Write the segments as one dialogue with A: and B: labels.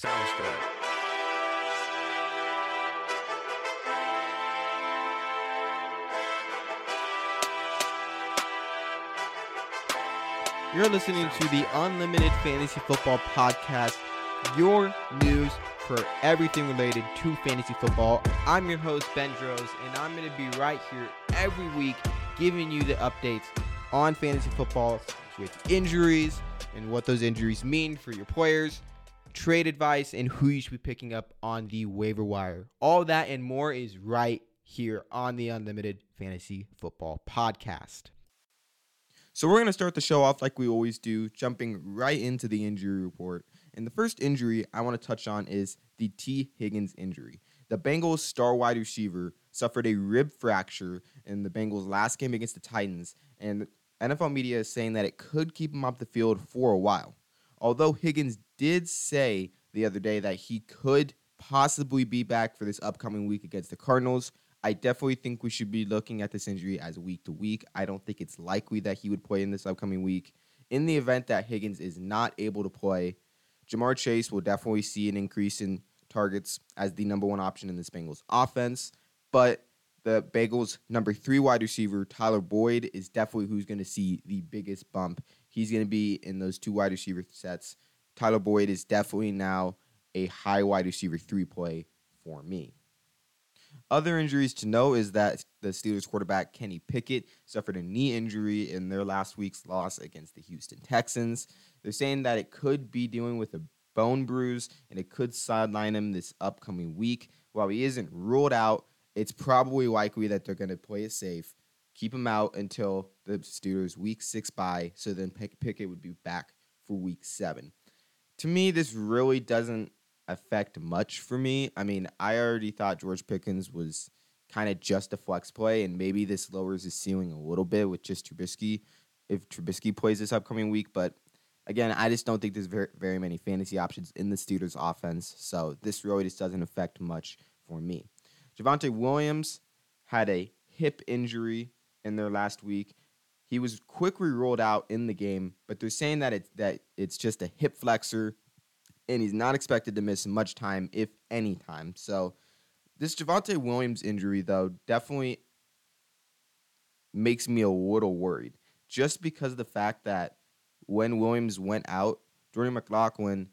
A: Sounds good.
B: You're listening to the Unlimited Fantasy Football Podcast, your news for everything related to fantasy football. I'm your host, Ben Droz, and I'm going to be right here every week giving you the updates on fantasy football with injuries and what those injuries mean for your players, trade advice, and who you should be picking up on the waiver wire. All that and more is right here on the Unlimited Fantasy Football Podcast. So we're going to start the show off like we always do, jumping right into the injury report. And the first injury I want to touch on is the Tee Higgins injury. The Bengals star wide receiver suffered a rib fracture in the Bengals' last game against the Titans, and NFL media is saying that it could keep him off the field for a while. Although Higgins did say the other day that he could possibly be back for this upcoming week against the Cardinals, I definitely think we should be looking at this injury as week to week. I don't think it's likely that he would play in this upcoming week. In the event that Higgins is not able to play, Ja'Marr Chase will definitely see an increase in targets as the number one option in this Bengals offense. But the Bengals' number three wide receiver, Tyler Boyd, is definitely who's going to see the biggest bump. He's going to be in those two wide receiver sets. Tyler Boyd is definitely now a high wide receiver three play for me. Other injuries to know is that the Steelers quarterback Kenny Pickett suffered a knee injury in their last week's loss against the Houston Texans. They're saying that it could be dealing with a bone bruise and it could sideline him this upcoming week. While he isn't ruled out, it's probably likely that they're going to play it safe, keep him out until the Steelers' week six bye, so then Pickett would be back for week seven. To me, this really doesn't affect much for me. I mean, I already thought George Pickens was kind of just a flex play, and maybe this lowers his ceiling a little bit with just Trubisky if Trubisky plays this upcoming week. But again, I just don't think there's very, very many fantasy options in the Steelers offense, so this really just doesn't affect much for me. Javonte Williams had a hip injury in their last week. He was quickly rolled out in the game, but they're saying that it's that it's just a hip flexor and he's not expected to miss much time, if any time. So this Javonte Williams injury, though, definitely makes me a little worried, just because of the fact that when Williams went out, Jordan McLaughlin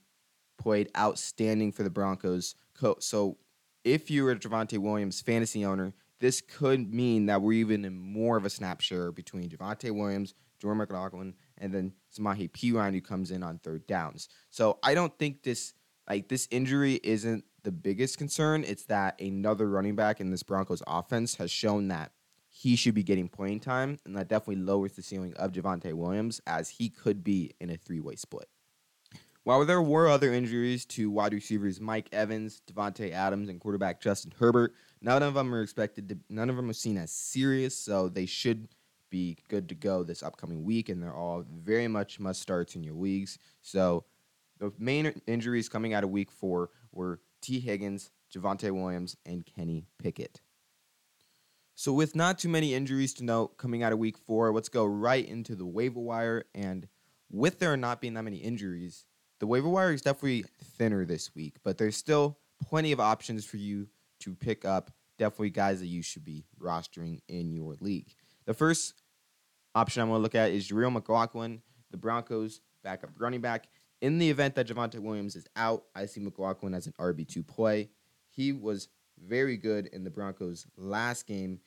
B: played outstanding for the Broncos. So if you're a Javonte Williams fantasy owner, this could mean that we're even in more of a snap share between Javonte Williams, Jordan McLaughlin, and then Samaje Perine who comes in on third downs. So I don't think this like this injury isn't the biggest concern. It's that another running back in this Broncos offense has shown that he should be getting playing time, and that definitely lowers the ceiling of Javonte Williams as he could be in a three-way split. While there were other injuries to wide receivers Mike Evans, Davante Adams, and quarterback Justin Herbert, none of them are expected to. None of them are seen as serious, so they should be good to go this upcoming week, and they're all very much must starts in your leagues. So the main injuries coming out of week four were Tee Higgins, Javonte Williams, and Kenny Pickett. So with not too many injuries to note coming out of week four, let's go right into the waiver wire. And with there not being that many injuries, the waiver wire is definitely thinner this week, but there's still plenty of options for you to pick up. Definitely guys that you should be rostering in your league. The first option I'm going to look at is Jaleel McLaughlin, the Broncos backup running back. In the event that Javonte Williams is out, I see McLaughlin as an RB2 play. He was very good in the Broncos' last game.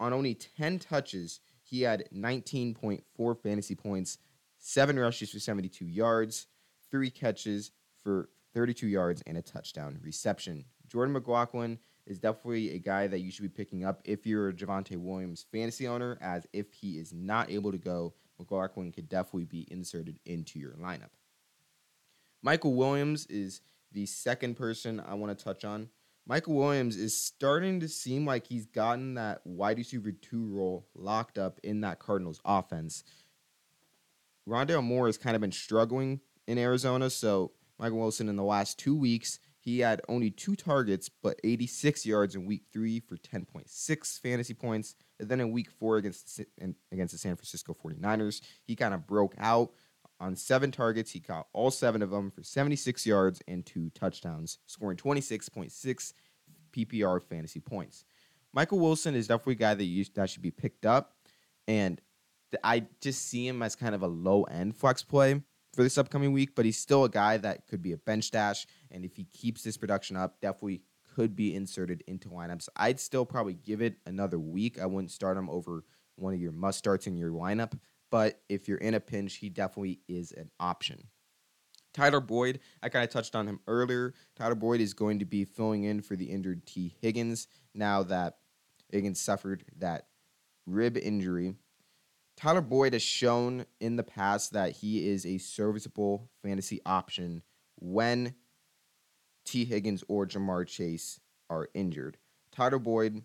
B: On only 10 touches, he had 19.4 fantasy points, seven rushes for 72 yards, three catches for 32 yards, and a touchdown reception. Jordan McLaughlin is definitely a guy that you should be picking up if you're a Javonte Williams fantasy owner, as if he is not able to go, McLaughlin could definitely be inserted into your lineup. Michael Williams is the second person I want to touch on. Michael Williams is starting to seem like he's gotten that wide receiver two role locked up in that Cardinals offense. Rondale Moore has kind of been struggling in Arizona, so Michael Wilson in the last two weeks he had only two targets, but 86 yards in week three for 10.6 fantasy points. And then in week four against, against the San Francisco 49ers, he kind of broke out On seven targets, he caught all seven of them for 76 yards and two touchdowns, scoring 26.6 PPR fantasy points. Michael Wilson is definitely a guy that you, that should be picked up, and I just see him as kind of a low end flex play for this upcoming week. But he's still a guy that could be a bench stash, and if he keeps this production up, definitely could be inserted into lineups. I'd still probably give it another week. I wouldn't start him over one of your must starts in your lineup, but if you're in a pinch, he definitely is an option. Tyler Boyd, I kind of touched on him earlier. Tyler Boyd is going to be filling in for the injured Tee Higgins now that Higgins suffered that rib injury. Tyler Boyd has shown in the past that he is a serviceable fantasy option when Tee Higgins or Ja'Marr Chase are injured. Tyler Boyd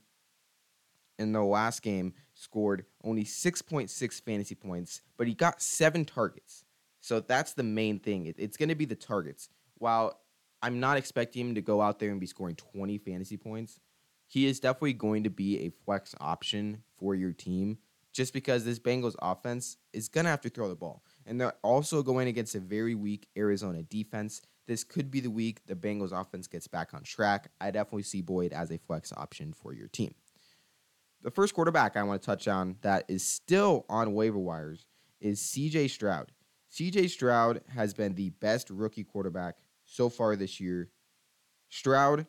B: in the last game scored only 6.6 fantasy points, but he got seven targets. So that's the main thing. It's going to be the targets. While I'm not expecting him to go out there and be scoring 20 fantasy points, he is definitely going to be a flex option for your team just because this Bengals offense is going to have to throw the ball. And they're also going against a very weak Arizona defense. This could be the week the Bengals offense gets back on track. I definitely see Boyd as a flex option for your team. The first quarterback I want to touch on that is still on waiver wires is CJ Stroud. CJ Stroud has been the best rookie quarterback so far this year. Stroud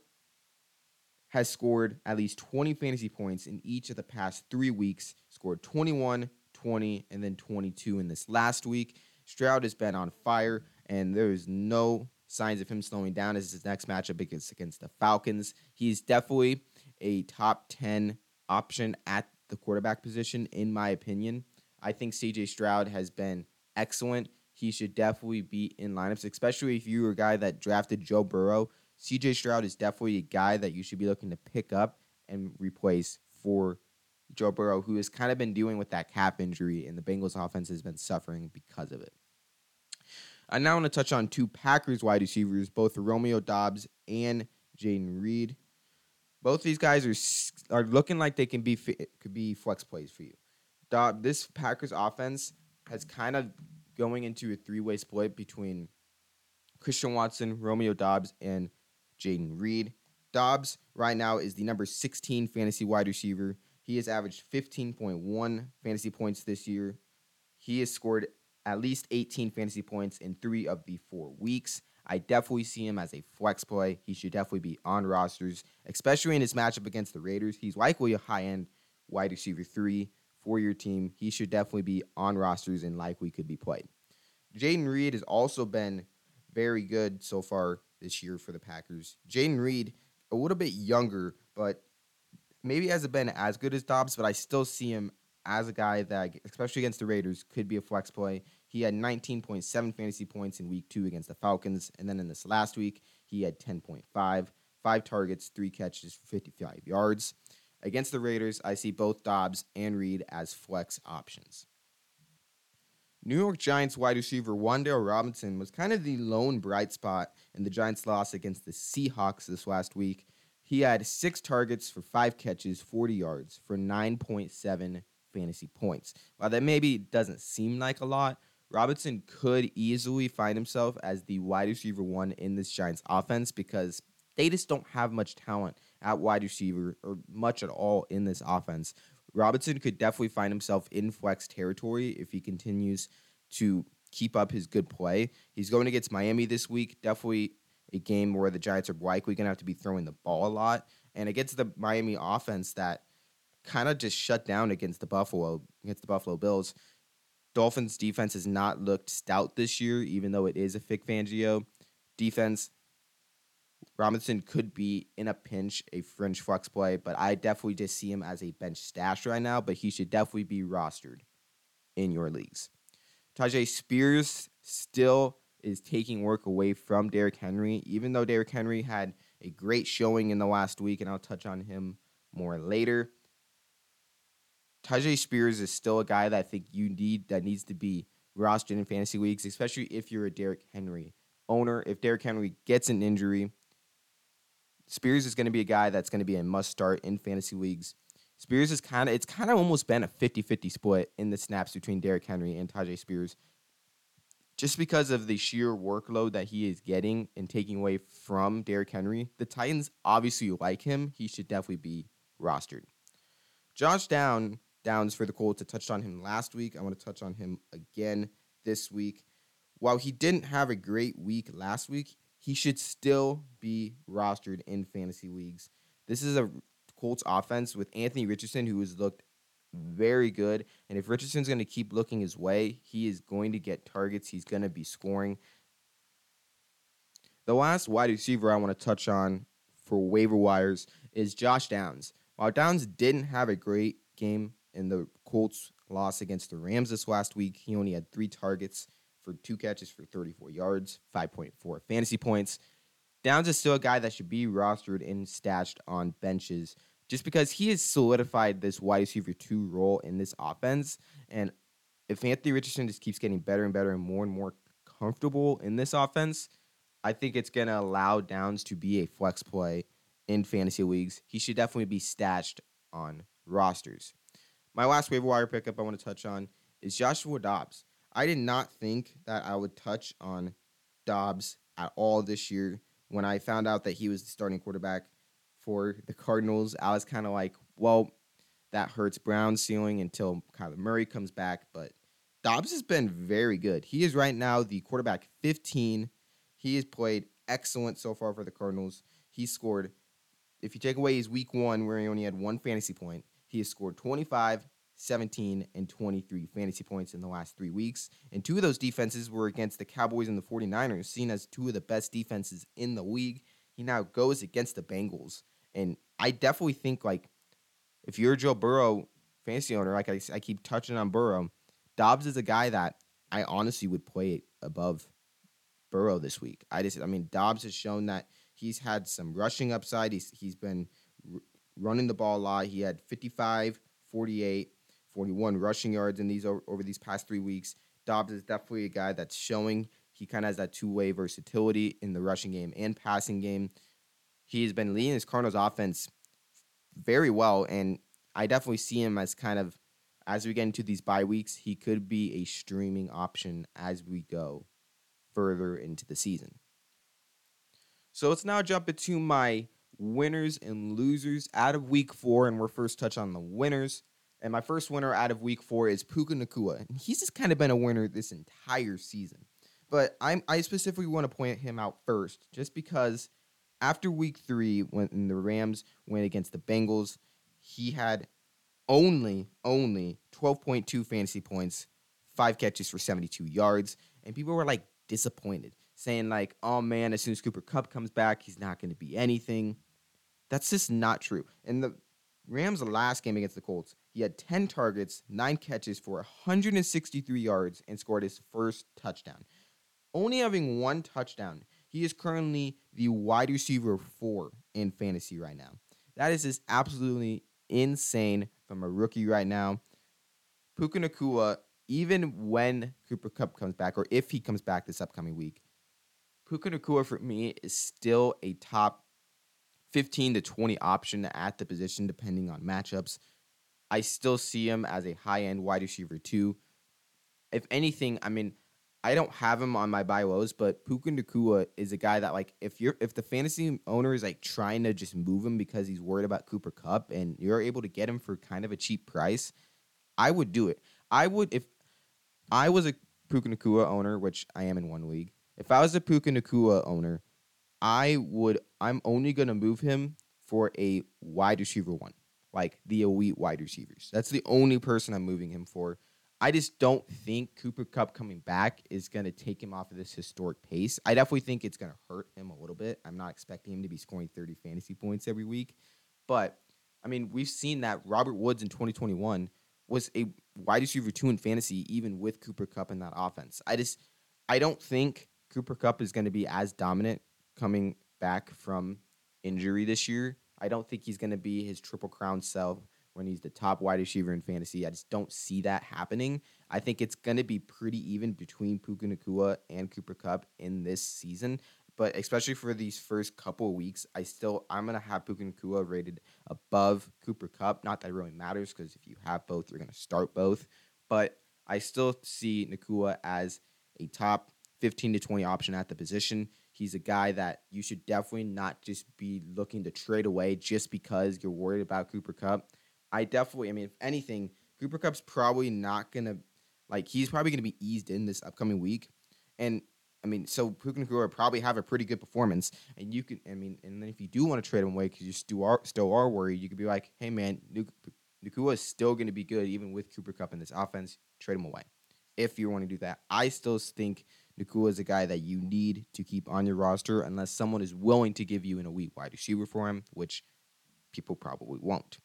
B: has scored at least 20 fantasy points in each of the past three weeks, scored 21, 20, and then 22 in this last week. Stroud has been on fire, and there is no signs of him slowing down as his next matchup against, against the Falcons. He's definitely a top 10 option at the quarterback position, in my opinion. I think CJ Stroud has been excellent. He should definitely be in lineups, especially if you're a guy that drafted Joe Burrow. CJ Stroud is definitely a guy that you should be looking to pick up and replace for Joe Burrow, who has kind of been dealing with that calf injury, and the Bengals offense has been suffering because of it. I now want to touch on two Packers wide receivers, both Romeo Doubs and Jayden Reed. Both these guys are are looking like they can be could be flex plays for you. Dob, this Packers offense has kind of going into a three way split between Christian Watson, Romeo Doubs, and Jayden Reed. Doubs right now is the number 16 fantasy wide receiver. He has averaged 15.1 fantasy points this year. He has scored at least 18 fantasy points in three of the four weeks. I definitely see him as a flex play. He should definitely be on rosters, especially in his matchup against the Raiders. He's likely a high end wide receiver three for your team. He should definitely be on rosters and likely could be played. Jayden Reed has also been very good so far this year for the Packers. Jayden Reed, a little bit younger, but maybe hasn't been as good as Doubs, but I still see him as a guy that, especially against the Raiders, could be a flex play. He had 19.7 fantasy points in week two against the Falcons. And then in this last week, he had 10.5, five targets, three catches for 55 yards. Against the Raiders, I see both Doubs and Reed as flex options. New York Giants wide receiver Wan'Dale Robinson was kind of the lone bright spot in the Giants' loss against the Seahawks this last week. He had six targets for five catches, 40 yards for 9.7 fantasy points. While that maybe doesn't seem like a lot, Robinson could easily find himself as the wide receiver one in this Giants offense because they just don't have much talent at wide receiver or much at all in this offense. Robinson could definitely find himself in flex territory if he continues to keep up his good play. He's going against Miami this week. Definitely a game where the Giants are likely going to have to be throwing the ball a lot. And against the Miami offense that kind of just shut down against the Buffalo against the Buffalo Bills. Dolphins defense has not looked stout this year, even though it is a Vic Fangio defense. Robinson could be in a pinch, a fringe flex play, but I definitely just see him as a bench stash right now. But he should definitely be rostered in your leagues. Tyjae Spears still is taking work away from Derrick Henry, even though Derrick Henry had a great showing in the last week, and I'll touch on him more later. Tyjae Spears is still a guy that I think you need that needs to be rostered in fantasy leagues, especially if you're a Derrick Henry owner. If Derrick Henry gets an injury, Spears is going to be a guy that's going to be a must start in fantasy leagues. Spears is kind of it's kind of almost been a 50-50 split in the snaps between Derrick Henry and Tyjae Spears. just because of the sheer workload that he is getting and taking away from Derrick Henry, the Titans obviously like him. He should definitely be rostered. Josh Down Downs for the Colts. I touched on him last week. I want to touch on him again this week. While he didn't have a great week last week, he should still be rostered in fantasy leagues. This is a Colts offense with Anthony Richardson, who has looked very good. And if Richardson's going to keep looking his way, he is going to get targets. He's going to be scoring. The last wide receiver I want to touch on for waiver wires is Josh Downs. While Downs didn't have a great game in the Colts loss against the Rams this last week, he only had three targets for two catches for 34 yards, 5.4 fantasy points. Downs is still a guy that should be rostered and stashed on benches just because he has solidified this wide receiver two role in this offense. And if Anthony Richardson just keeps getting better and better and more and more comfortable in this offense, I think it's going to allow Downs to be a flex play in fantasy leagues. He should definitely be stashed on rosters. My last waiver wire pickup I want to touch on is Joshua Dobbs. I did not think that I would touch on Dobbs at all this year. When I found out that he was the starting quarterback for the Cardinals, I was kind of like, well, that hurts Brown's ceiling until Kyler Murray comes back. But Dobbs has been very good. He is right now the quarterback 15. He has played excellent so far for the Cardinals. He scored, if you take away his week one, where he only had one fantasy point, he has scored 25, 17, and 23 fantasy points in the last three weeks. And two of those defenses were against the Cowboys and the 49ers, seen as two of the best defenses in the league. He now goes against the Bengals. And I definitely think, like, if you're Joe Burrow fantasy owner, like I, I keep touching on Burrow, Dobbs is a guy that I honestly would play above Burrow this week. I just, I mean, Dobbs has shown that he's had some rushing upside. He's, he's been running the ball a lot. He had 55, 48, 41 rushing yards in these over, these past three weeks. Dobbs is definitely a guy that's showing he kind of has that two way versatility in the rushing game and passing game. He's been leading his Cardinals offense very well, and I definitely see him as kind of as we get into these bye weeks, he could be a streaming option as we go further into the season. So let's now jump into my winners and losers out of week four, and we're first touch on the winners. And my first winner out of week four is Puka Nacua. And he's just kind of been a winner this entire season. But I'm, I specifically want to point him out first, just because after week three, when the Rams went against the Bengals, he had only, only 12.2 fantasy points, five catches for 72 yards. And people were like disappointed, saying, like, oh man, as soon as Cooper Kupp comes back, he's not going to be anything. That's just not true. And the Rams' last game against the Colts, he had 10 targets, nine catches for 163 yards, and scored his first touchdown. Only having one touchdown, he is currently the wide receiver four in fantasy right now. That is just absolutely insane from a rookie right now. Puka Nacua, even when Cooper Kupp comes back, or if he comes back this upcoming week, Puka Nacua for me is still a top 15 to 20 option at the position, depending on matchups. I still see him as a high end wide receiver, too. If anything, I mean, I don't have him on my buy lows, but Puka Nacua is a guy that like if you're if the fantasy owner is like trying to just move him because he's worried about Cooper Kupp and you're able to get him for kind of a cheap price, I would do it. I would if I was a Puka Nacua owner, which I am in one league. If I was a Puka Nacua owner, I would. I'm only gonna move him for a wide receiver one, like the elite wide receivers. That's the only person I'm moving him for. I just don't think Cooper Kupp coming back is gonna take him off of this historic pace. I definitely think it's gonna hurt him a little bit. I'm not expecting him to be scoring 30 fantasy points every week, but I mean, we've seen that Robert Woods in 2021 was a wide receiver two in fantasy, even with Cooper Kupp in that offense. I just, I don't think Cooper Kupp is going to be as dominant coming back from injury this year. I don't think he's going to be his triple crown self when he's the top wide receiver in fantasy. I just don't see that happening. I think it's going to be pretty even between Puka Nacua and Cooper Kupp in this season. But especially for these first couple of weeks, I still I'm gonna have Puka Nacua rated above Cooper Kupp. Not that it really matters because if you have both, you're gonna start both. But I still see Nacua as a top 15 to 20 option at the position. He's a guy that you should definitely not just be looking to trade away just because you're worried about Cooper Kupp. I definitely, I mean, if anything, Cooper Kupp's probably not going to, like, he's probably going to be eased in this upcoming week. And I mean, so Puka Nacua probably have a pretty good performance, and you can. I mean, and then if you do want to trade him away because you still are still are worried, you could be like, hey man, Nacua is still going to be good even with Cooper Kupp in this offense. Trade him away if you want to do that. I still think Nacua is a guy that you need to keep on your roster unless someone is willing to give you an elite wide receiver for him, which people probably won't.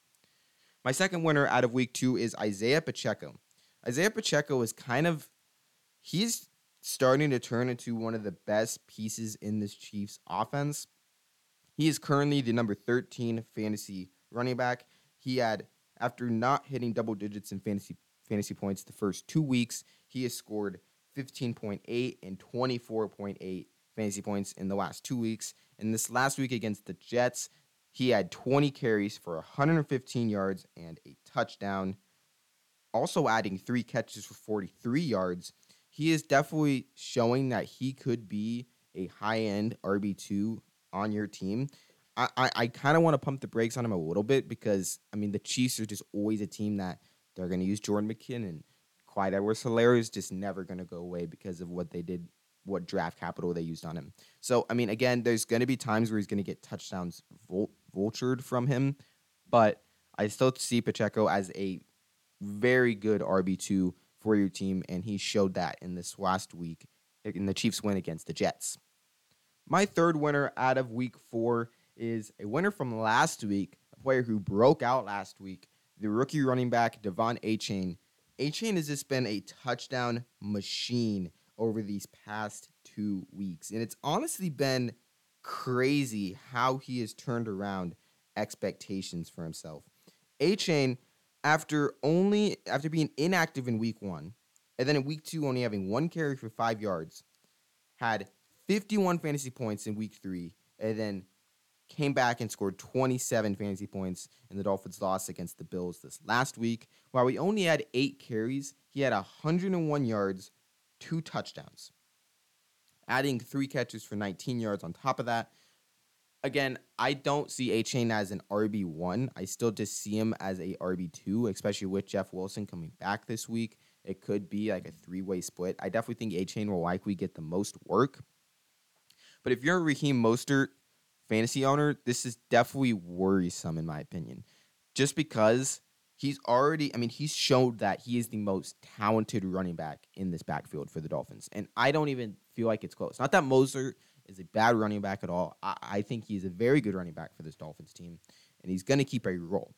B: My second winner out of week two is Isaiah Pacheco. Isaiah Pacheco is kind of he's starting to turn into one of the best pieces in this Chiefs offense. He is currently the number 13 fantasy running back. He had, after not hitting double digits in fantasy fantasy points the first two weeks, he has scored 15.8 and 24.8 fantasy points in the last two weeks. And this last week against the Jets, he had 20 carries for 115 yards and a touchdown, also adding three catches for 43 yards he is definitely showing that he could be a high end RB2 on your team. I, I, I kind of want to pump the brakes on him a little bit because, I mean, the Chiefs are just always a team that they're going to use Jordan McKinnon. Clyde Edwards Helaire is just never going to go away because of what they did, what draft capital they used on him. So, I mean, again, there's going to be times where he's going to get touchdowns vul- vultured from him, but I still see Pacheco as a very good RB2 for your team, and he showed that in this last week in the Chiefs' win against the Jets. My third winner out of week four is a winner from last week, a player who broke out last week, the rookie running back, De'Von Achane. Chain has just been a touchdown machine over these past two weeks. And it's honestly been crazy how he has turned around expectations for himself. Achane, after only after being inactive in week one, and then in week two only having one carry for five yards, had 51 fantasy points in week three, and then came back and scored 27 fantasy points in the Dolphins' loss against the Bills this last week. While we only had eight carries, he had 101 yards, two touchdowns, adding three catches for 19 yards on top of that again, I don't see Achane as an RB one. I still just see him as a RB two, especially with Jeff Wilson coming back this week. It could be like a three way split. I definitely think Achane will likely get the most work. But if you're a Raheem Mostert fantasy owner, this is definitely worrisome in my opinion. Just because he's already, I mean, he's showed that he is the most talented running back in this backfield for the Dolphins. And I don't even feel like it's close. Not that Mostert is a bad running back at all. I, I think he's a very good running back for this Dolphins team, and he's going to keep a role.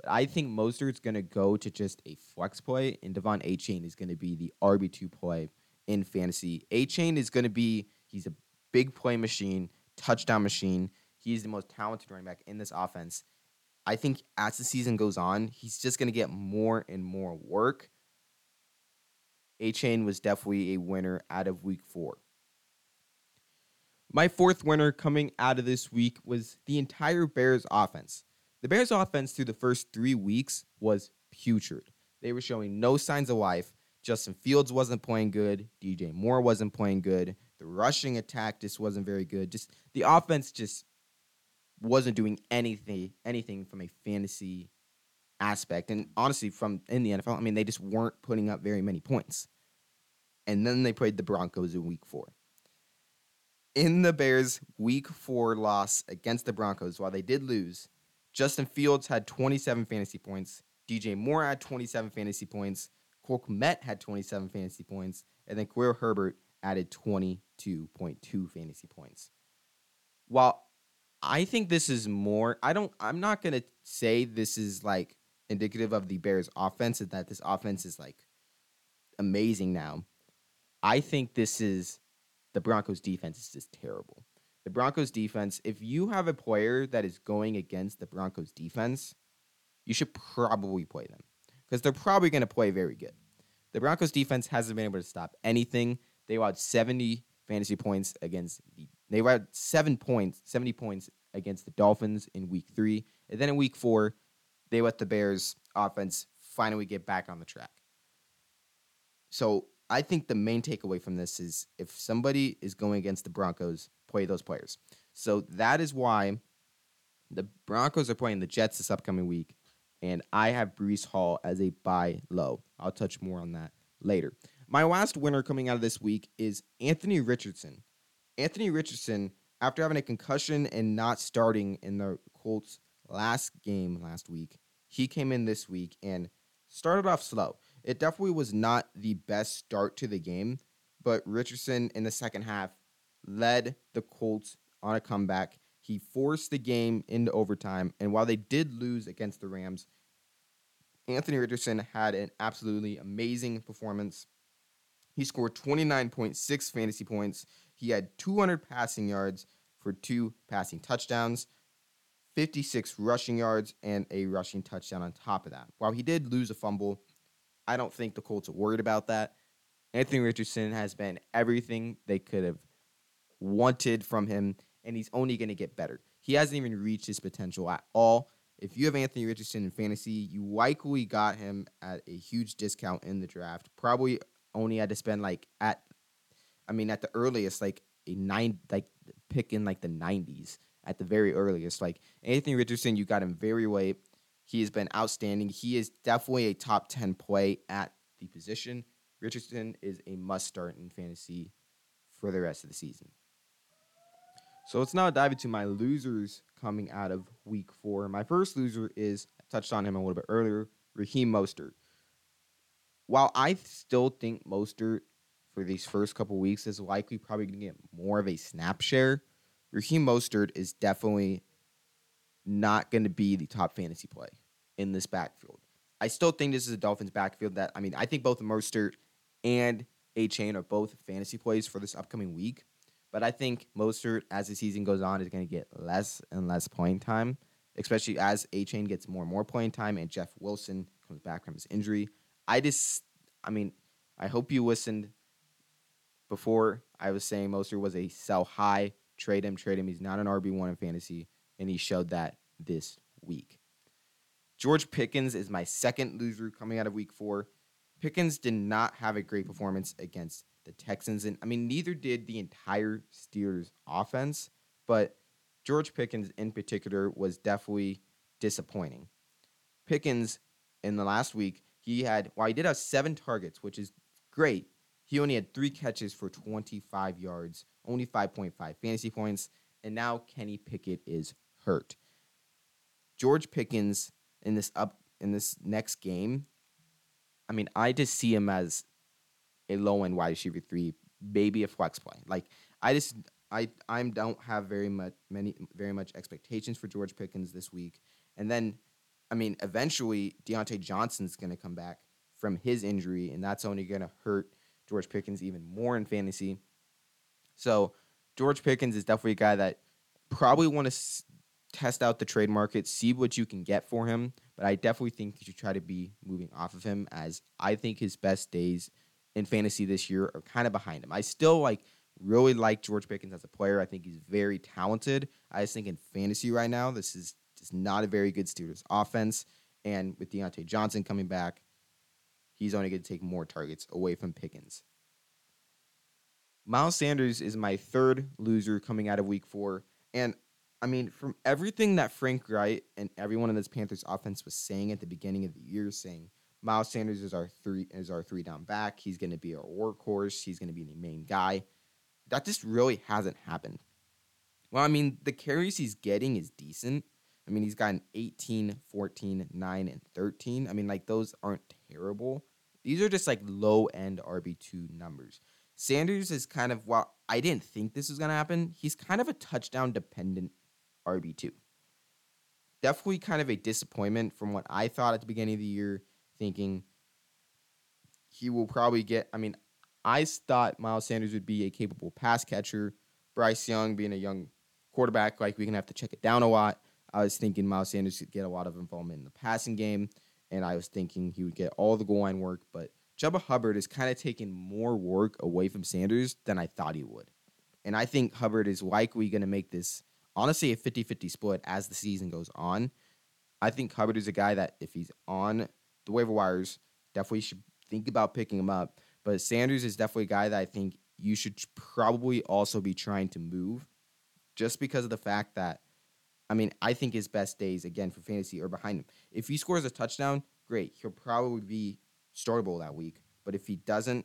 B: But I think Mostert's going to go to just a flex play, and De'Von Achane is going to be the RB2 play in fantasy. Achane is going to be, he's a big play machine, touchdown machine. He's the most talented running back in this offense. I think as the season goes on, he's just going to get more and more work. Achane was definitely a winner out of week four. My fourth winner coming out of this week was the entire Bears offense. The Bears offense through the first three weeks was putrid. They were showing no signs of life. Justin Fields wasn't playing good. DJ Moore wasn't playing good. The rushing attack just wasn't very good. Just the offense just wasn't doing anything anything from a fantasy aspect. And honestly, from in the NFL, I mean, they just weren't putting up very many points. And then they played the Broncos in week four in the Bears' week four loss against the Broncos, while they did lose, Justin Fields had 27 fantasy points. DJ Moore had 27 fantasy points. Cole Kmet had 27 fantasy points. And then Khalil Herbert added 22.2 fantasy points. While I think this is more, I don't, I'm not going to say this is like indicative of the Bears' offense and that this offense is like amazing now. I think this is the Broncos defense is just terrible. The Broncos defense, if you have a player that is going against the Broncos defense, you should probably play them because they're probably going to play very good. The Broncos defense hasn't been able to stop anything. They allowed 70 fantasy points against the they allowed 7 points, 70 points against the Dolphins in week 3. And then in week 4, they let the Bears offense finally get back on the track. So I think the main takeaway from this is if somebody is going against the Broncos, play those players. So that is why the Broncos are playing the Jets this upcoming week, and I have Breece Hall as a buy low. I'll touch more on that later. My last winner coming out of this week is Anthony Richardson. Anthony Richardson, after having a concussion and not starting in the Colts last game last week, he came in this week and started off slow. It definitely was not the best start to the game, but Richardson in the second half led the Colts on a comeback. He forced the game into overtime, and while they did lose against the Rams, Anthony Richardson had an absolutely amazing performance. He scored 29.6 fantasy points. He had 200 passing yards for two passing touchdowns, 56 rushing yards, and a rushing touchdown on top of that. While he did lose a fumble, I don't think the Colts are worried about that. Anthony Richardson has been everything they could have wanted from him, and he's only going to get better. He hasn't even reached his potential at all. If you have Anthony Richardson in fantasy, you likely got him at a huge discount in the draft. Probably only had to spend like at, I mean, at the earliest, like a nine, like pick in like the 90s at the very earliest. Like Anthony Richardson, you got him very late. He has been outstanding. He is definitely a top 10 play at the position. Richardson is a must start in fantasy for the rest of the season. So let's now dive into my losers coming out of week four. My first loser is, I touched on him a little bit earlier, Raheem Mostert. While I still think Mostert for these first couple weeks is likely probably going to get more of a snap share, Raheem Mostert is definitely not going to be the top fantasy play in this backfield. I still think this is a Dolphins backfield that, I mean, I think both Mostert and Achane are both fantasy plays for this upcoming week. But I think Mostert, as the season goes on, is going to get less and less playing time, especially as Achane gets more and more playing time and Jeff Wilson comes back from his injury. I just, I mean, I hope you listened before I was saying Mostert was a sell high, trade him, trade him. He's not an RB1 in fantasy and he showed that this week. George Pickens is my second loser coming out of week four. Pickens did not have a great performance against the Texans, and I mean, neither did the entire Steelers offense, but George Pickens in particular was definitely disappointing. Pickens in the last week, he had, while he did have seven targets, which is great, he only had three catches for 25 yards, only 5.5 fantasy points, and now Kenny Pickett is hurt. George Pickens in this up in this next game, I mean, I just see him as a low end wide receiver three, maybe a flex play. Like I just I I don't have very much many very much expectations for George Pickens this week. And then I mean, eventually Diontae Johnson's gonna come back from his injury, and that's only gonna hurt George Pickens even more in fantasy. So George Pickens is definitely a guy that probably want to test out the trade market, see what you can get for him. But I definitely think you should try to be moving off of him, as I think his best days in fantasy this year are kind of behind him. I still like really like George Pickens as a player. I think he's very talented. I just think in fantasy right now, this is just not a very good Steelers offense. And with Diontae Johnson coming back, he's only going to take more targets away from Pickens. Miles Sanders is my third loser coming out of week four. And I mean, from everything that Frank Reich and everyone in this Panthers offense was saying at the beginning of the year, saying Miles Sanders is our three is our three down back. He's going to be our workhorse. He's going to be the main guy. That just really hasn't happened. Well, I mean, the carries he's getting is decent. I mean, he's gotten 18, 14, 9, and 13. I mean, like, those aren't terrible. These are just like low end RB2 numbers. Sanders is kind of, while I didn't think this was going to happen, he's kind of a touchdown dependent RB2. Definitely kind of a disappointment from what I thought at the beginning of the year, thinking he will probably get. I mean, I thought Miles Sanders would be a capable pass catcher. Bryce Young being a young quarterback, like we're going to have to check it down a lot. I was thinking Miles Sanders could get a lot of involvement in the passing game, and I was thinking he would get all the goal line work, but Chuba Hubbard is kind of taking more work away from Sanders than I thought he would. And I think Hubbard is likely going to make this honestly a 50 50 split as the season goes on. I think Hubbard is a guy that if he's on the waiver wires, definitely should think about picking him up. But Sanders is definitely a guy that I think you should probably also be trying to move just because of the fact that, I mean, I think his best days, again, for fantasy are behind him. If he scores a touchdown, great. He'll probably be startable that week. But if he doesn't,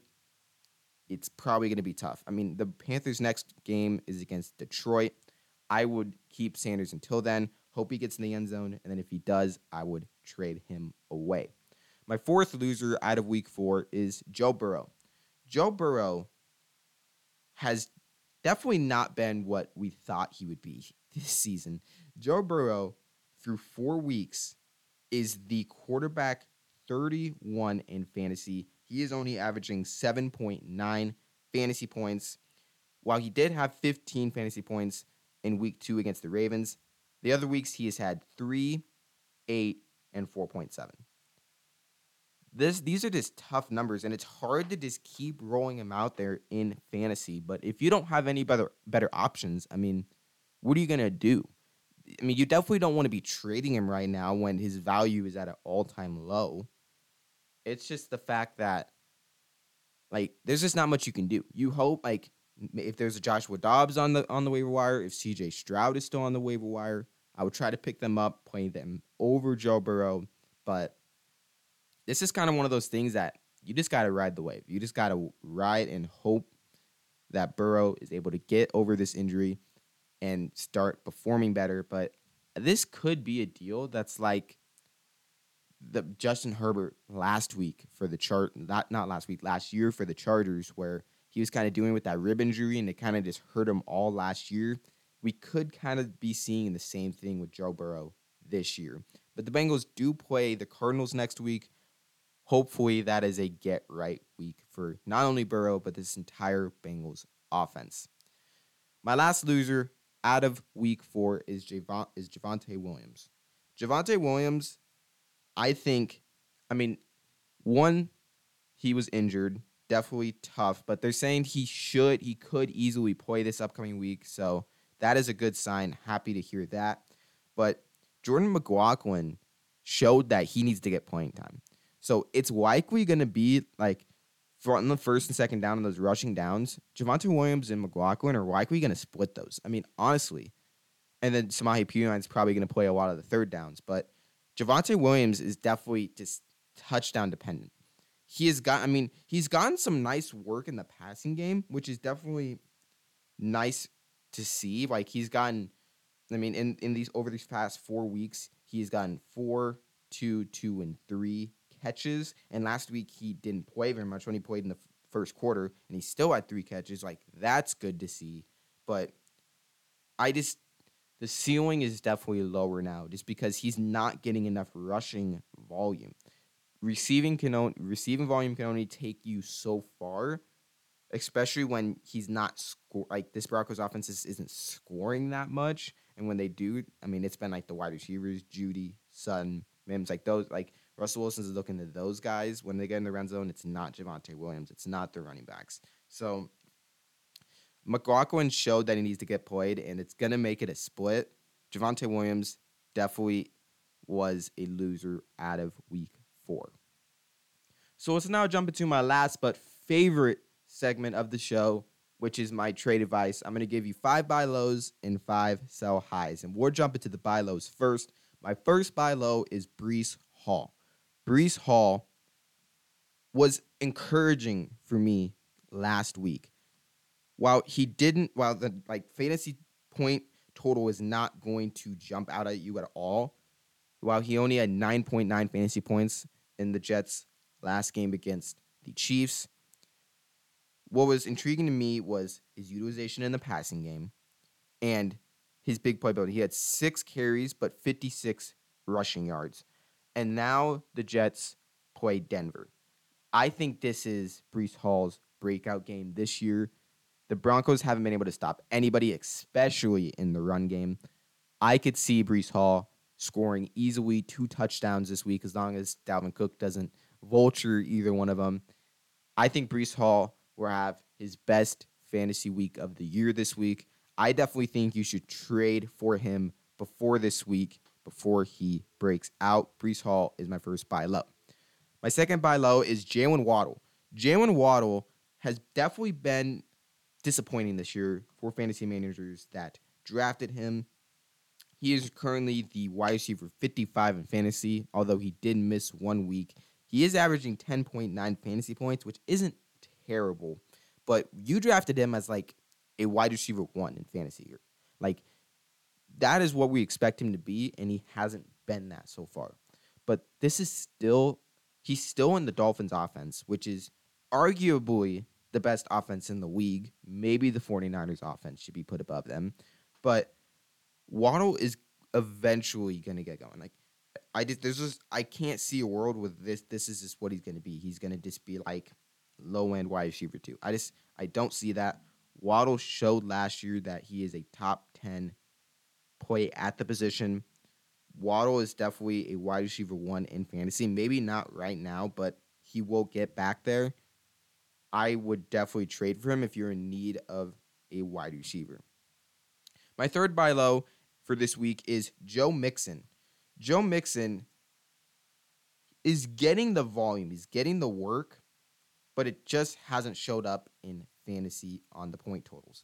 B: it's probably going to be tough. I mean, the Panthers' next game is against Detroit. I would keep Sanders until then. Hope he gets in the end zone. And then if he does, I would trade him away. My fourth loser out of week four is Joe Burrow. Joe Burrow has definitely not been what we thought he would be this season. Joe Burrow, through four weeks, is the quarterback 31 in fantasy. He is only averaging 7.9 fantasy points. While he did have 15 fantasy points in week two against the Ravens, the other weeks he has had 3, 8, and 4.7. This these are just tough numbers, and it's hard to just keep rolling them out there in fantasy. But if you don't have any better better options, I mean, what are you gonna do? I mean, you definitely don't want to be trading him right now when his value is at an all time low. It's just the fact that, like, there's just not much you can do. You hope, like, if there's a Joshua Dobbs on the on the waiver wire, if CJ Stroud is still on the waiver wire, I would try to pick them up, playing them over Joe Burrow. But this is kind of one of those things that you just got to ride the wave. You just got to ride and hope that Burrow is able to get over this injury and start performing better. But this could be a deal that's like the Justin Herbert last week for the chart not not last week, last year for the Chargers, where he was kind of doing with that rib injury and it kind of just hurt him all last year. We could kind of be seeing the same thing with Joe Burrow this year. But the Bengals do play the Cardinals next week. Hopefully, that is a get right week for not only Burrow, but this entire Bengals offense. My last loser out of week four is Javon, is Javonte Williams. Javonte Williams, I think, I mean, one, he was injured, definitely tough, but they're saying he should, he could easily play this upcoming week. So that is a good sign. Happy to hear that. But Jordan McLaughlin showed that he needs to get playing time. So it's likely going to be like on the first and second down on those rushing downs, Javonte Williams and McLaughlin are likely going to split those. I mean, honestly. And then Perine is probably going to play a lot of the third downs. But Javonte Williams is definitely just touchdown dependent. He has got, I mean, he's gotten some nice work in the passing game, which is definitely nice to see. Like he's gotten, I mean, in, in these over these past four weeks, he's gotten four, two, two, and three catches. And last week he didn't play very much when he played in the f- first quarter, and he still had three catches. Like that's good to see. But I just the ceiling is definitely lower now, just because he's not getting enough rushing volume. Receiving can only, receiving volume can only take you so far, especially when he's not score like this Broncos offense is, isn't scoring that much. And when they do, I mean, it's been like the wide receivers, Jeudy, Sutton, Mims, like those, like Russell Wilson's looking to those guys when they get in the red zone. It's not Javonte Williams. It's not the running backs. So McLaughlin showed that he needs to get played, and it's gonna make it a split. Javonte Williams definitely was a loser out of week four. So let's now jump into my last but favorite segment of the show, which is my trade advice. I'm gonna give you five buy lows and five sell highs, and we'll jump into the buy lows first. My first buy low is Breece Hall. Breece Hall was encouraging for me last week. While he didn't, while the like fantasy point total is not going to jump out at you at all, while he only had 9.9 fantasy points in the Jets last game against the Chiefs, what was intriguing to me was his utilization in the passing game and his big play ability. He had six carries, but 56 rushing yards and now the Jets play Denver. I think this is Breece Hall's breakout game this year. The Broncos haven't been able to stop anybody, especially in the run game. I could see Breece Hall scoring easily two touchdowns this week as long as Dalvin Cook doesn't vulture either one of them. I think Breece Hall will have his best fantasy week of the year this week. I definitely think you should trade for him before this week before he breaks out. Breece Hall is my first buy low. My second buy low is Jalen Waddle. Jalen Waddle has definitely been disappointing this year for fantasy managers that drafted him. He is currently the wide receiver 55 in fantasy, although he did miss one week. He is averaging 10.9 fantasy points, which isn't terrible, but you drafted him as like a wide receiver one in fantasy. Like that is what we expect him to be, and he hasn't been that so far. But this is still he's still in the Dolphins offense, which is arguably the best offense in the league. Maybe the 49ers offense should be put above them. But Waddle is eventually gonna get going. Like I just there's just I can't see a world with this. This is just what he's gonna be. He's gonna just be like low end wide receiver two. I just I don't see that. Waddle showed last year that he is a top ten play at the position. Waddle is definitely a wide receiver one in fantasy. Maybe not right now, but he will get back there. I would definitely trade for him if you're in need of a wide receiver. My third buy low for this week is Joe Mixon. Joe Mixon is getting the volume, he's getting the work, but it just hasn't showed up in fantasy on the point totals.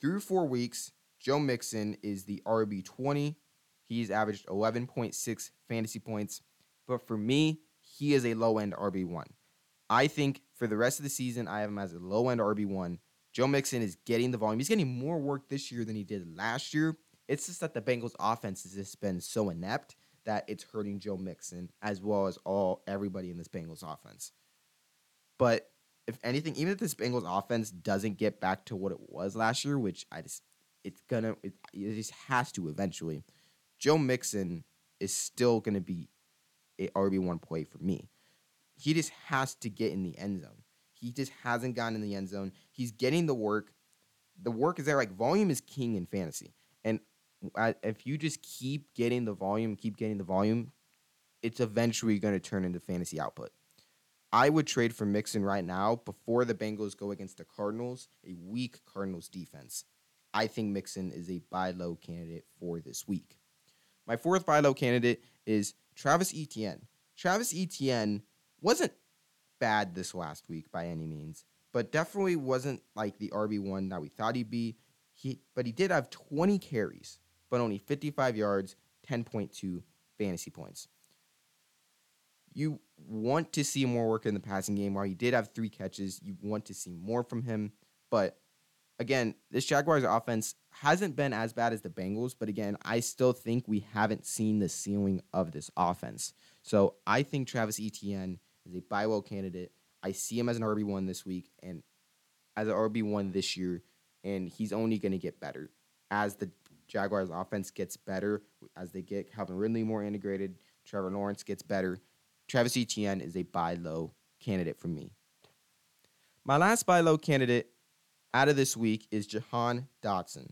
B: Through four weeks, Joe Mixon is the RB20. He's averaged 11.6 fantasy points, but for me, he is a low end RB1. I think for the rest of the season, I have him as a low end RB1. Joe Mixon is getting the volume. He's getting more work this year than he did last year. It's just that the Bengals offense has just been so inept that it's hurting Joe Mixon as well as all everybody in this Bengals offense. But if anything, even if this Bengals offense doesn't get back to what it was last year, which I just it's gonna it, it just has to eventually. Joe Mixon is still gonna be a RB one play for me. He just has to get in the end zone. He just hasn't gotten in the end zone. He's getting the work. The work is there. Like volume is king in fantasy, and if you just keep getting the volume, keep getting the volume, it's eventually going to turn into fantasy output. I would trade for Mixon right now before the Bengals go against the Cardinals, a weak Cardinals defense. I think Mixon is a buy low candidate for this week. My fourth buy low candidate is Travis Etienne. Travis Etienne wasn't bad this last week by any means, but definitely wasn't like the RB1 that we thought he'd be. He, but he did have 20 carries, but only 55 yards, 10.2 fantasy points. You want to see more work in the passing game. While he did have three catches, you want to see more from him. But again, this Jaguars offense hasn't been as bad as the Bengals, but again, I still think we haven't seen the ceiling of this offense. So I think Travis Etienne is a buy low candidate. I see him as an RB1 this week and as an RB1 this year, and he's only going to get better as the Jaguars offense gets better, as they get Calvin Ridley more integrated, Trevor Lawrence gets better. Travis Etienne is a buy low candidate for me. My last buy low candidate out of this week is Jahan Dotson.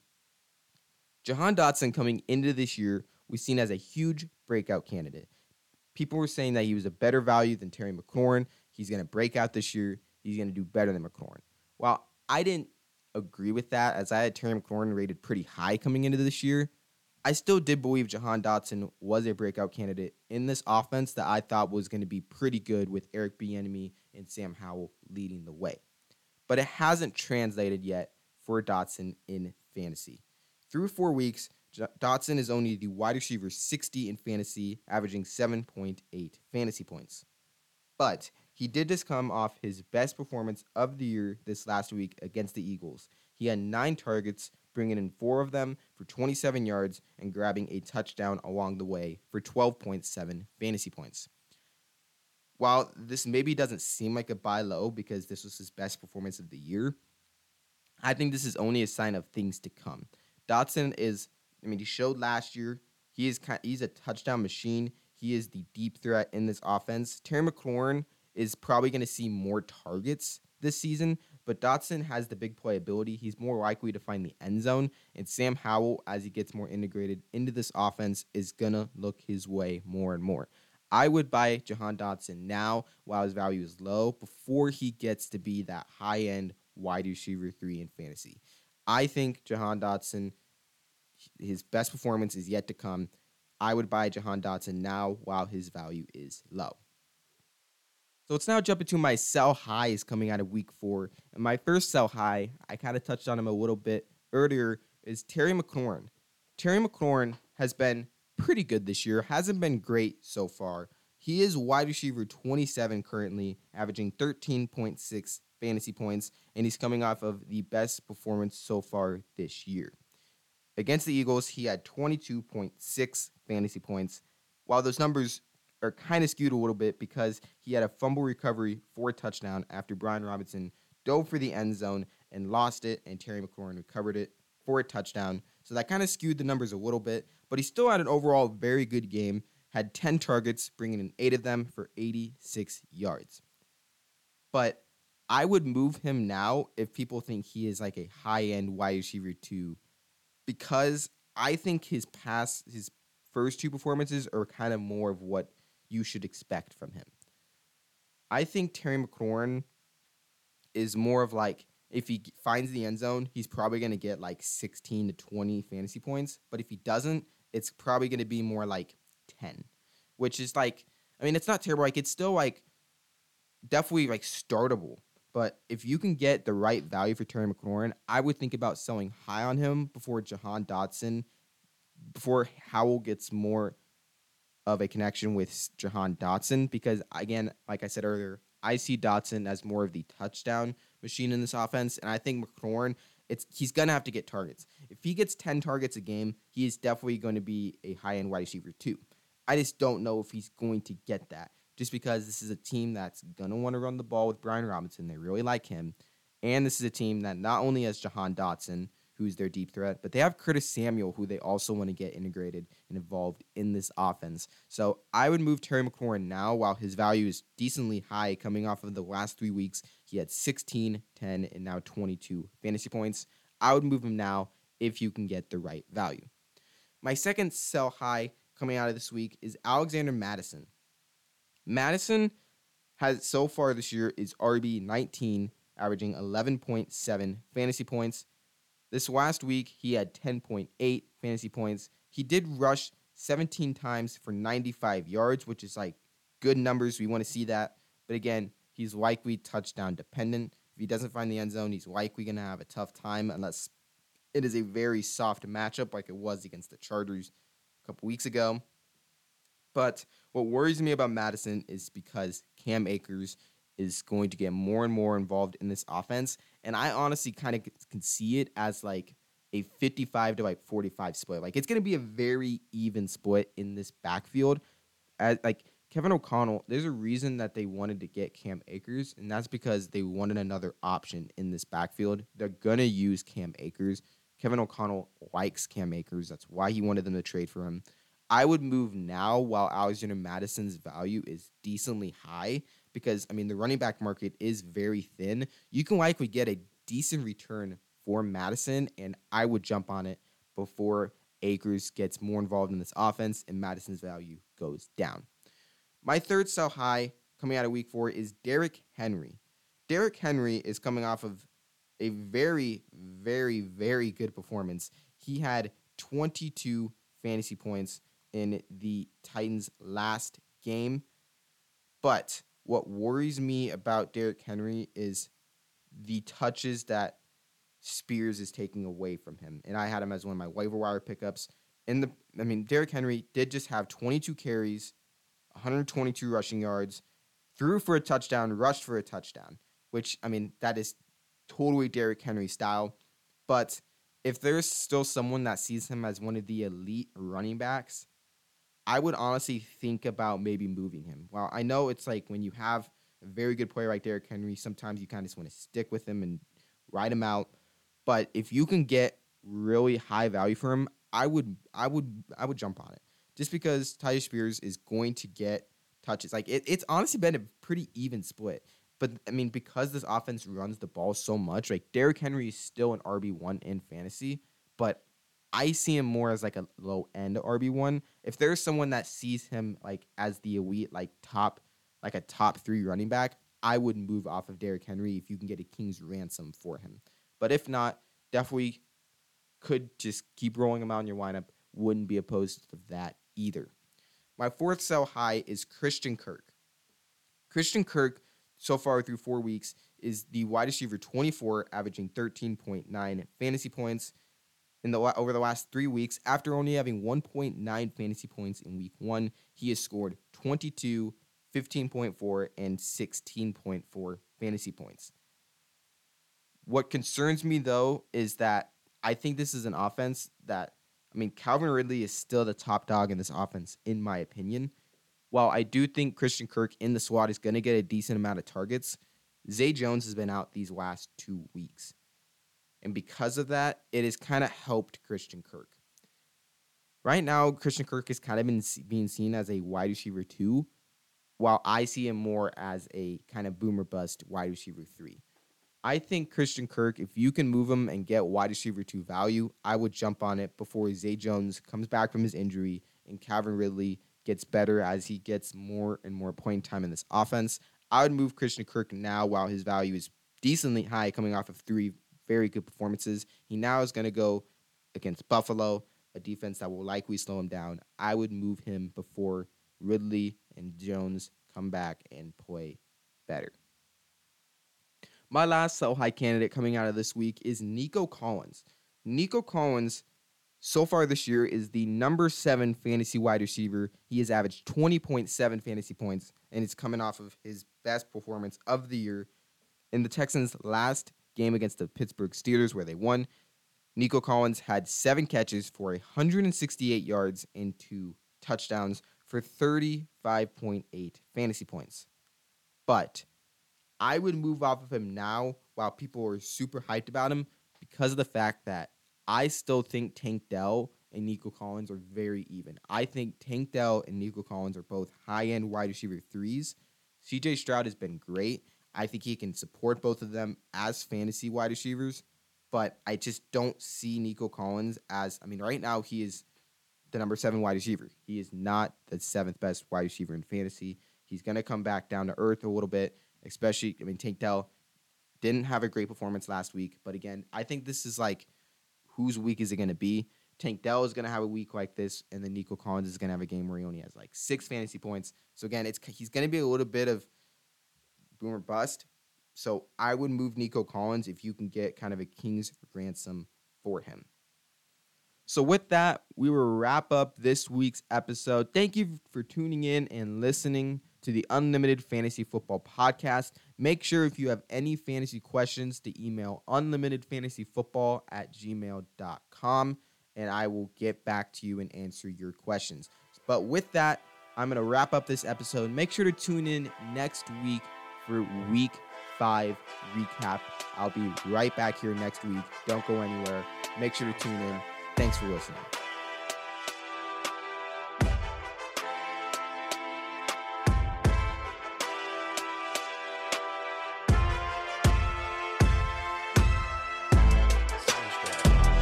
B: Jahan Dotson coming into this year was seen as a huge breakout candidate. People were saying that he was a better value than Terry McLaurin. He's going to break out this year. He's going to do better than McLaurin. Well, I didn't agree with that as I had Terry McLaurin rated pretty high coming into this year. I still did believe Jahan Dotson was a breakout candidate in this offense that I thought was going to be pretty good with Eric Bieniemy and Sam Howell leading the way but it hasn't translated yet for Dotson in fantasy. Through four weeks, Dotson is only the wide receiver 60 in fantasy, averaging 7.8 fantasy points. But he did just come off his best performance of the year this last week against the Eagles. He had nine targets, bringing in four of them for 27 yards and grabbing a touchdown along the way for 12.7 fantasy points while this maybe doesn't seem like a buy low because this was his best performance of the year, I think this is only a sign of things to come. Dotson is, I mean, he showed last year he is kind, he's a touchdown machine. He is the deep threat in this offense. Terry McLaurin is probably going to see more targets this season, but Dotson has the big playability. He's more likely to find the end zone, and Sam Howell, as he gets more integrated into this offense, is going to look his way more and more. I would buy Jahan Dotson now while his value is low before he gets to be that high end wide receiver three in fantasy. I think Jahan Dotson, his best performance is yet to come. I would buy Jahan Dotson now while his value is low. So let's now jump into my sell highs coming out of week four. And my first sell high, I kind of touched on him a little bit earlier, is Terry McLaurin. Terry McLaurin has been pretty good this year, hasn't been great so far. He is wide receiver 27 currently, averaging 13.6 fantasy points, and he's coming off of the best performance so far this year. Against the Eagles, he had 22.6 fantasy points. While those numbers are kind of skewed a little bit because he had a fumble recovery for a touchdown after Brian Robinson dove for the end zone and lost it, and Terry McLaurin recovered it for a touchdown. So that kind of skewed the numbers a little bit, but he still had an overall very good game. Had 10 targets, bringing in eight of them for 86 yards. But I would move him now if people think he is like a high end wide receiver two, because I think his past, his first two performances are kind of more of what you should expect from him. I think Terry McLaurin is more of like if he finds the end zone, he's probably going to get like 16 to 20 fantasy points. But if he doesn't, it's probably going to be more like 10, which is like, I mean, it's not terrible. Like, it's still like definitely like startable. But if you can get the right value for Terry McLaurin, I would think about selling high on him before Jahan Dotson, before Howell gets more of a connection with Jahan Dotson because again, like I said earlier, I see Dotson as more of the touchdown machine in this offense, and I think McLaurin, it's he's gonna have to get targets. If he gets ten targets a game, he is definitely going to be a high end wide receiver two. I just don't know if he's going to get that, just because this is a team that's gonna want to run the ball with Brian Robinson. They really like him, and this is a team that not only has Jahan Dotson, who's their deep threat, but they have Curtis Samuel, who they also want to get integrated and involved in this offense. So I would move Terry McLaurin now while his value is decently high coming off of the last three weeks. He had 16, 10, and now 22 fantasy points. I would move him now if you can get the right value. My second sell high coming out of this week is Alexander Mattison. Mattison has so far this year is RB 19, averaging 11.7 fantasy points. This last week, he had 10.8 fantasy points. He did rush 17 times for 95 yards, which is like good numbers. We want to see that. But again, he's likely touchdown dependent. If he doesn't find the end zone, he's likely going to have a tough time unless it is a very soft matchup like it was against the Chargers a couple weeks ago. But what worries me about Mattison is because Cam Akers is going to get more and more involved in this offense. And I honestly kind of can see it as like a 55 to like 45 split. Like it's going to be a very even split in this backfield. As like Kevin O'Connell, there's a reason that they wanted to get Cam Akers, and that's because they wanted another option in this backfield. They're gonna use Cam Akers. Kevin O'Connell likes Cam Akers. That's why he wanted them to trade for him. I would move now while Alexander Mattison's value is decently high because I mean the running back market is very thin. You can likely get a decent return for Mattison, and I would jump on it before Akers gets more involved in this offense and Mattison's value goes down. My third sell high coming out of week four is Derrick Henry. Derrick Henry is coming off of a very, very, very good performance. He had 22 fantasy points in the Titans' last game, but what worries me about Derrick Henry is the touches that Spears is taking away from him. And I had him as one of my waiver wire pickups. In the I mean, Derrick Henry did just have 22 carries, 122 rushing yards, threw for a touchdown, rushed for a touchdown, which I mean, that is totally Derrick Henry style. But if there's still someone that sees him as one of the elite running backs, I would honestly think about maybe moving him. Well, I know it's like when you have a very good player like Derrick Henry, sometimes you kind of just want to stick with him and ride him out. But if you can get really high value for him, I would I would I would jump on it. Just because Tyjae Spears is going to get touches. Like it, it's honestly been a pretty even split. But I mean, because this offense runs the ball so much, like Derrick Henry is still an RB one in fantasy, but I see him more as like a low end RB one. If there's someone that sees him like as the elite, like top, like a top three running back, I would move off of Derrick Henry if you can get a king's ransom for him. But if not, definitely could just keep rolling him out in your lineup. Wouldn't be opposed to that either. My fourth sell high is Christian Kirk. Christian Kirk, so far through four weeks, is the wide receiver 24, averaging 13.9 fantasy points in the over the last three weeks. After only having 1.9 fantasy points in week one, he has scored 22, 15.4, and 16.4 fantasy points. What concerns me though is that I think this is an offense that I mean Calvin Ridley is still the top dog in this offense in my opinion. While I do think Christian Kirk in the SWAT is going to get a decent amount of targets, Zay Jones has been out these last 2 weeks. And because of that, it has kind of helped Christian Kirk. Right now, Christian Kirk is kind of been being seen as a wide receiver two, while I see him more as a kind of boomer bust wide receiver three. I think Christian Kirk, if you can move him and get wide receiver two value, I would jump on it before Zay Jones comes back from his injury and Calvin Ridley gets better as he gets more and more point time in this offense. I would move Christian Kirk now while his value is decently high coming off of three very good performances. He now is going to go against Buffalo, a defense that will likely slow him down. I would move him before Ridley and Jones come back and play better. My last sell high candidate coming out of this week is Nico Collins. Nico Collins, so far this year, is the number seven fantasy wide receiver. He has averaged 20.7 fantasy points, and it's coming off of his best performance of the year in the Texans' last game against the Pittsburgh Steelers, where they won. Nico Collins had seven catches for 168 yards and two touchdowns for 35.8 fantasy points. But I would move off of him now while people are super hyped about him because of the fact that I still think Tank Dell and Nico Collins are very even. I think Tank Dell and Nico Collins are both high end wide receiver threes. CJ Stroud has been great. I think he can support both of them as fantasy wide receivers, but I just don't see Nico Collins as, I mean, right now he is the number seven wide receiver. He is not the seventh best wide receiver in fantasy. He's going to come back down to earth a little bit especially, I mean, Tank Dell didn't have a great performance last week, but again, I think this is like whose week is it going to be? Tank Dell is going to have a week like this, and then Nico Collins is going to have a game where he only has like six fantasy points. So again, it's he's going to be a little bit of boomer bust. So I would move Nico Collins if you can get kind of a king's ransom for him. So with that, we will wrap up this week's episode. Thank you for tuning in and listening to the Unlimited Fantasy Football Podcast. Make sure if you have any fantasy questions to email unlimitedfantasyfootball at gmail.com and I will get back to you and answer your questions. But with that, I'm going to wrap up this episode. Make sure to tune in next week for week five recap. I'll be right back here next week. Don't go anywhere. Make sure to tune in. Thanks for listening.